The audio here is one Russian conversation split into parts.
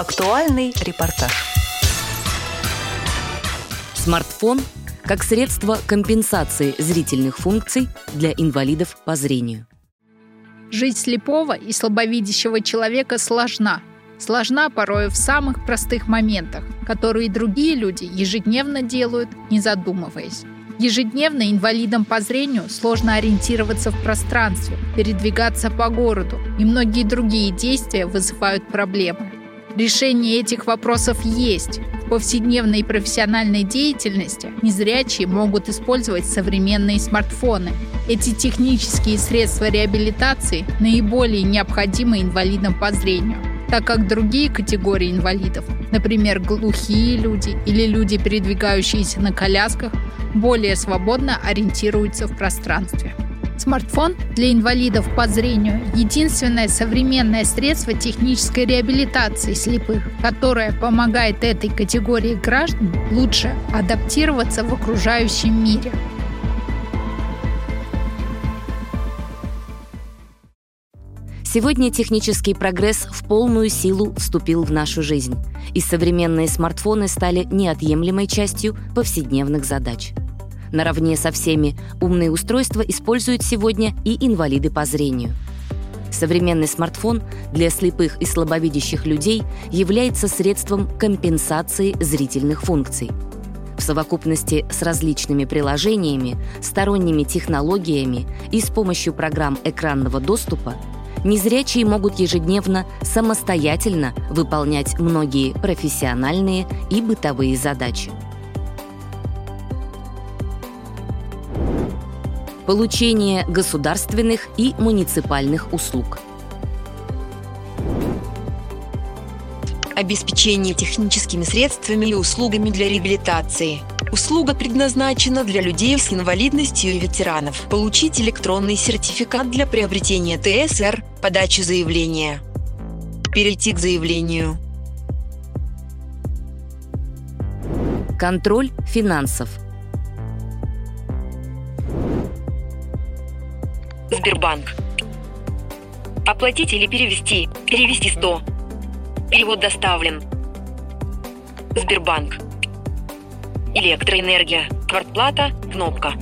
Актуальный репортаж. Смартфон как средство компенсации зрительных функций для инвалидов по зрению. Жизнь слепого и слабовидящего человека сложна. Сложна порой в самых простых моментах, которые другие люди ежедневно делают, не задумываясь. Ежедневно инвалидам по зрению сложно ориентироваться в пространстве, передвигаться по городу, и многие другие действия вызывают проблемы. Решение этих вопросов есть. В повседневной и профессиональной деятельности незрячие могут использовать современные смартфоны. Эти технические средства реабилитации наиболее необходимы инвалидам по зрению, так как другие категории инвалидов, например, глухие люди или люди, передвигающиеся на колясках, более свободно ориентируются в пространстве. Смартфон для инвалидов по зрению – единственное современное средство технической реабилитации слепых, которое помогает этой категории граждан лучше адаптироваться в окружающем мире. Сегодня технический прогресс в полную силу вступил в нашу жизнь, и современные смартфоны стали неотъемлемой частью повседневных задач. Наравне со всеми умные устройства используют сегодня и инвалиды по зрению. Современный смартфон для слепых и слабовидящих людей является средством компенсации зрительных функций. В совокупности с различными приложениями, сторонними технологиями и с помощью программ экранного доступа незрячие могут ежедневно самостоятельно выполнять многие профессиональные и бытовые задачи. Получение государственных и муниципальных услуг. Обеспечение техническими средствами и услугами для реабилитации. Услуга предназначена для людей с инвалидностью и ветеранов. Получить электронный сертификат для приобретения ТСР, подачи заявления. Перейти к заявлению. Контроль финансов – Сбербанк. Оплатить или перевести. Перевести 100. Перевод доставлен. Сбербанк. Электроэнергия. Квартплата. Кнопка.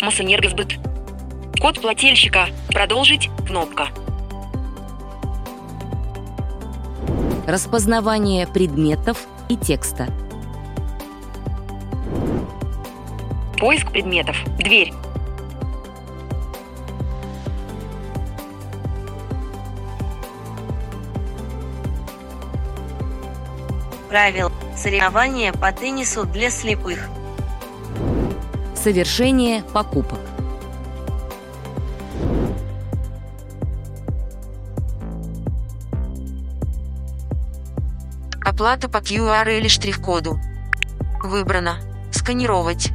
Мосэнергосбыт. Код плательщика. Продолжить. Кнопка. Распознавание предметов и текста. Поиск предметов. Дверь. Правил соревнования по теннису для слепых. Совершение покупок. Оплата по QR или штрих-коду. Выбрано. Сканировать.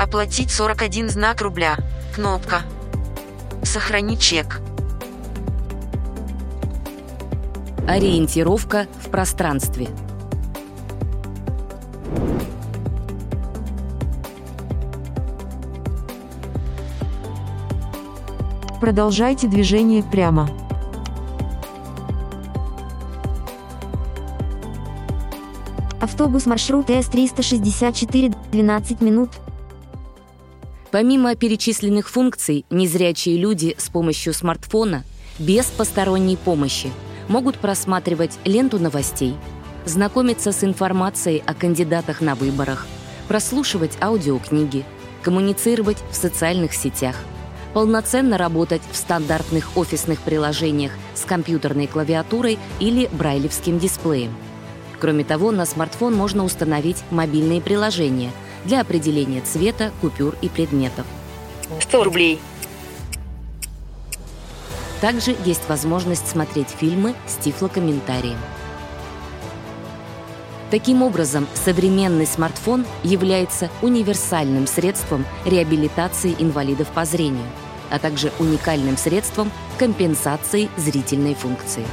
Оплатить 41 знак рубля. Кнопка. Сохранить чек. Ориентировка в пространстве. Продолжайте движение прямо. Автобус маршрут С-364, 12 минут. Помимо перечисленных функций, незрячие люди с помощью смартфона без посторонней помощи – могут просматривать ленту новостей, знакомиться с информацией о кандидатах на выборах, прослушивать аудиокниги, коммуницировать в социальных сетях, полноценно работать в стандартных офисных приложениях с компьютерной клавиатурой или брайлевским дисплеем. Кроме того, на смартфон можно установить мобильные приложения для определения цвета, купюр и предметов. 100 рублей. Также есть возможность смотреть фильмы с тифлокомментарием. Таким образом, современный смартфон является универсальным средством реабилитации инвалидов по зрению, а также уникальным средством компенсации зрительной функции.